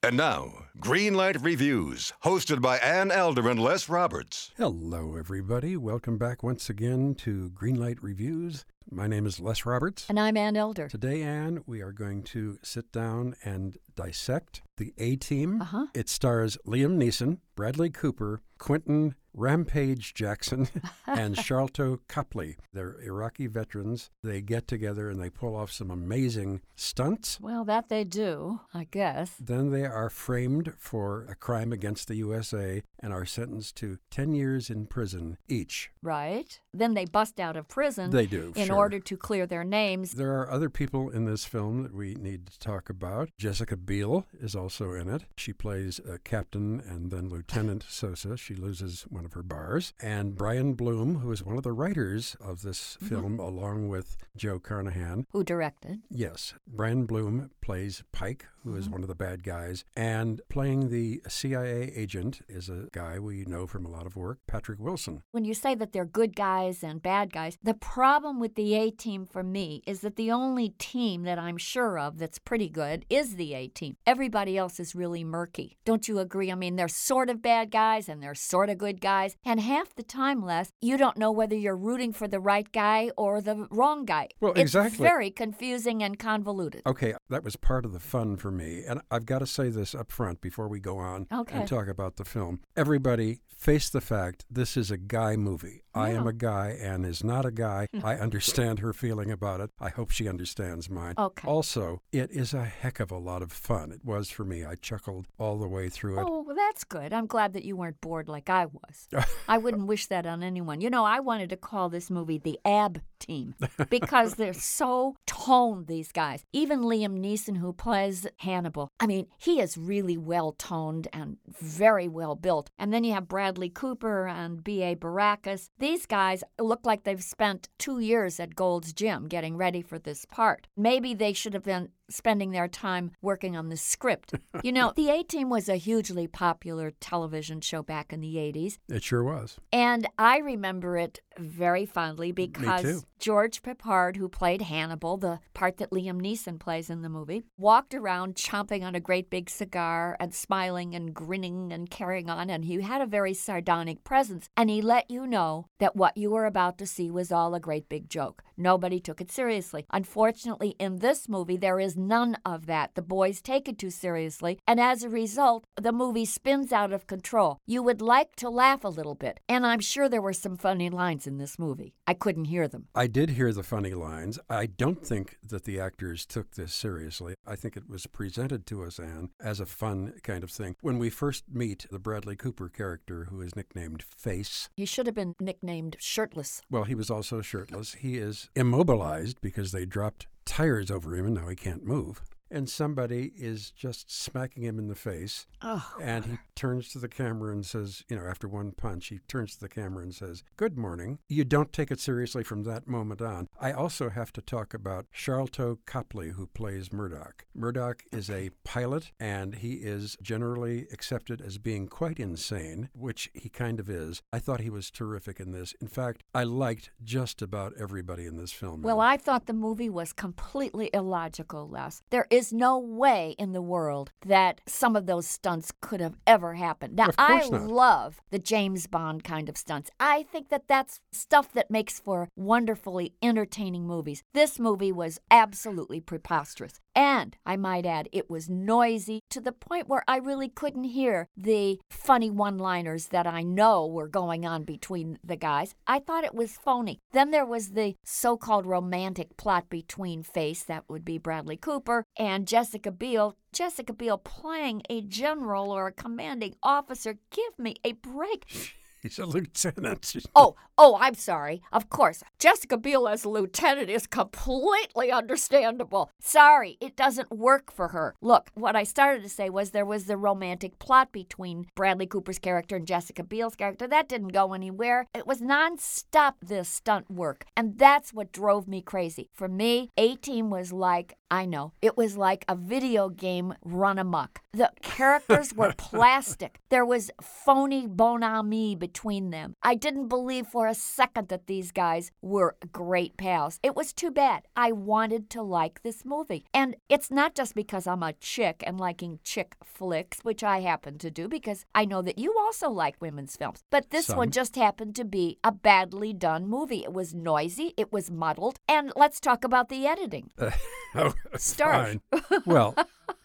And now, Greenlight Reviews, hosted by Ann Elder and Les Roberts. Hello, everybody. Welcome back once again to Greenlight Reviews. My name is Les Roberts. And I'm Ann Elder. Today, Ann, we are going to sit down and dissect the A Team. Uh-huh. It stars Liam Neeson, Bradley Cooper, Quinton Rampage Jackson, and Sharlto Copley. They're Iraqi veterans. They get together and they pull off some amazing stunts. Well, that they do, I guess. Then they are framed for a crime against the USA and are sentenced to 10 years in prison each. Right. Then they bust out of prison. They do, In sure. order to clear their names. There are other people in this film that we need to talk about. Jessica Biel is also in it. She plays uh, Captain and then Lieutenant Sosa. She loses one of her bars. And Brian Bloom, who is one of the writers of this film, along with Joe Carnahan. Who directed? Yes, Brian Bloom plays Pike, who is one of the bad guys. And playing the CIA agent is a guy we know from a lot of work, Patrick Wilson. When you say that they're good guys and bad guys, the problem with the A team for me is that the only team that I'm sure of that's pretty good is the A team. Everybody else is really murky. Don't you agree? I mean, they're sort of bad guys and they're sort of good guys. And half the time, Les, you don't know whether you're rooting for the right guy or the wrong guy. Well, it's exactly. very confusing and convoluted. Okay, that was part of the fun for me. And I've got to say this up front before we go on Okay. and talk about the film. Everybody face the fact this is a guy movie. I am a guy Ann is not a guy. I understand her feeling about it. I hope she understands mine. Okay. Also, it is a heck of a lot of fun. It was for me. I chuckled all the way through it. Oh, that's good. I'm glad that you weren't bored like I was. I wouldn't wish that on anyone. You know, I wanted to call this movie the Ab Team because they're so toned, these guys. Even Liam Neeson, who plays Hannibal, I mean, he is really well toned and very well built. And then you have Bradley Cooper and B.A. Baracus. These guys look like they've spent two years at Gold's Gym getting ready for this part. Maybe they should have been spending their time working on the script. You know, The A Team was a hugely popular television show back in the 80s, It sure was. and I remember it very fondly because. George Peppard, who played Hannibal, the part that Liam Neeson plays in the movie, walked around chomping on a great big cigar and smiling and grinning and carrying on, and he had a very sardonic presence, and he let you know that what you were about to see was all a great big joke. Nobody took it seriously. Unfortunately, in this movie, there is none of that. The boys take it too seriously, and as a result, the movie spins out of control. You would like to laugh a little bit, and I'm sure there were some funny lines in this movie. I couldn't hear them. I did hear the funny lines. I don't think that the actors took this seriously. I think it was presented to us, Ann, as a fun kind of thing. When we first meet the Bradley Cooper character, who is nicknamed Face, He should have been nicknamed Shirtless. well, he was also shirtless. He is immobilized because they dropped tires over him and now he can't move. And somebody is just smacking him in the face. Oh, And he turns to the camera and says, you know, after one punch, he turns to the camera and says, Good morning. You don't take it seriously from that moment on. I also have to talk about Sharlto Copley, who plays Murdock. Murdock is a pilot, and he is generally accepted as being quite insane, which he kind of is. I thought he was terrific in this. In fact, I liked just about everybody in this film. Well, I thought the movie was completely illogical, Les. There is no way in the world that some of those stunts could have ever happened. Now, I not. love the James Bond kind of stunts. I think that that's stuff that makes for wonderfully entertaining movies. This movie was absolutely preposterous. And I might add, it was noisy to the point where I really couldn't hear the funny one liners that I know were going on between the guys. I thought it was phony. Then there was the so called romantic plot between Face, that would be Bradley Cooper, and Jessica Biel. Jessica Biel playing a general or a commanding officer. Give me a break. He's a lieutenant. Oh, oh, I'm sorry. Of course, Jessica Biel as a lieutenant is completely understandable. Sorry, it doesn't work for her. Look, what I started to say was there was the romantic plot between Bradley Cooper's character and Jessica Biel's character. That didn't go anywhere. It was nonstop, this stunt work. And that's what drove me crazy. For me, A Team was like I know. It was like a video game run amok. The characters were plastic. There was phony bonhomie between them. I didn't believe for a second that these guys were great pals. It was too bad. I wanted to like this movie. And it's not just because I'm a chick and liking chick flicks, which I happen to do because I know that you also like women's films. But this Some. one just happened to be a badly done movie. It was noisy, it was muddled, and let's talk about the editing. oh, Start. Well,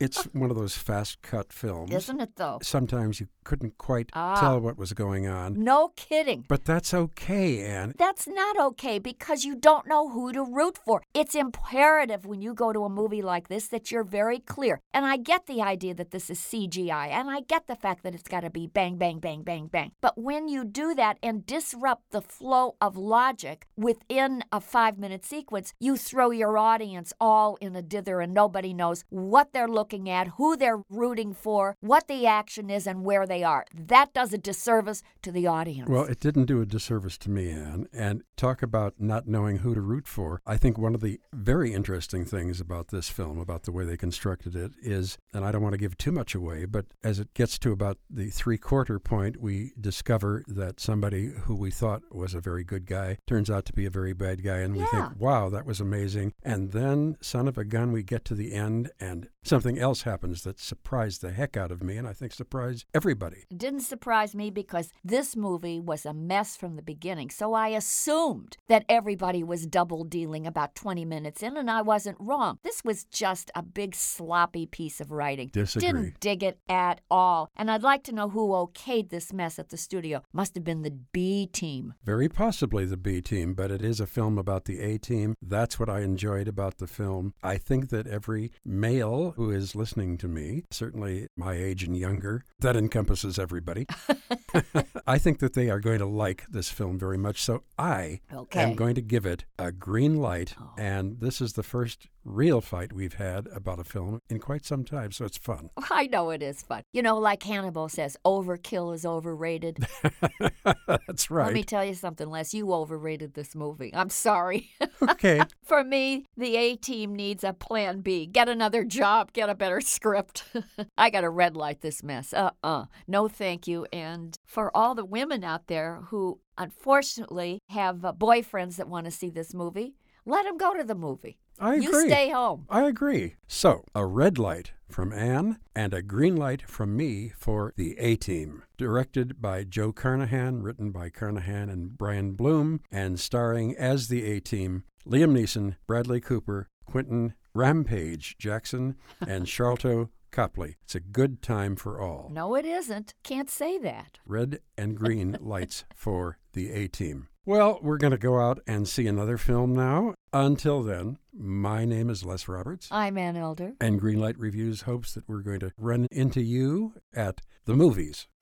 it's one of those fast cut films. Isn't it though? Sometimes you couldn't quite Ah. tell what was going on. No kidding. But that's okay, Ann. That's not okay because you don't know who to root for. It's imperative when you go to a movie like this that you're very clear. And I get the idea that this is CGI, and I get the fact that it's got to be bang, bang, bang, bang, bang. But when you do that and disrupt the flow of logic within a five minute sequence, you throw your audience all in a dither and nobody knows what they're looking at, who they're rooting for, what the action is, and where they are. That does a disservice to the audience. Well, it didn't do a disservice to me, Ann. And talk about not knowing who to root for. I think one of the very interesting things about this film, about the way they constructed it, is, and I don't want to give too much away, but as it gets to about the three quarter point, we discover that somebody who we thought was a very good guy turns out to be a very bad guy. And we think, wow, that was amazing. And then, son of a gun, we get to the end and something else happens that surprised the heck out of me, and I think surprised everybody. It didn't surprise me because this movie was a mess from the beginning. So I assumed that everybody was double dealing about 20 minutes in, and I wasn't wrong. This was just a big sloppy piece of writing. Disagree. Didn't dig it at all. And I'd like to know who okayed this mess at the studio. Must have been the B team. Very possibly the B team, but it is a film about the A team. That's what I enjoyed about the film. I think that every male who is listening to me, certainly my age and younger, that encompasses everybody, I think that they are going to like this film very much. So I Okay. am going to give it a green light. Oh. And this is the first real fight we've had about a film in quite some time. So it's fun. I know it is fun. You know, like Hannibal says, overkill is overrated. That's right. Let me tell you something, Les. You overrated this movie. I'm sorry. okay. For me, the A team needs a plan B. Get another job, get a better script. I got to red light this mess. Uh uh No, thank you. And for all the women out there who unfortunately have uh, boyfriends that want to see this movie, let them go to the movie. I agree. You stay home. I agree. So, a red light from Ann and a green light from me for The A Team. Directed by Joe Carnahan, written by Carnahan and Brian Bloom, and starring as The A Team Liam Neeson, Bradley Cooper, Quinton Rampage Jackson, and Sharlto Copley. It's a good time for all. No, it isn't. Can't say that. Red and green lights for The A Team. Well, we're going to go out and see another film now. Until then, my name is Les Roberts. I'm Ann Elder. And Greenlight Reviews hopes that we're going to run into you at the movies.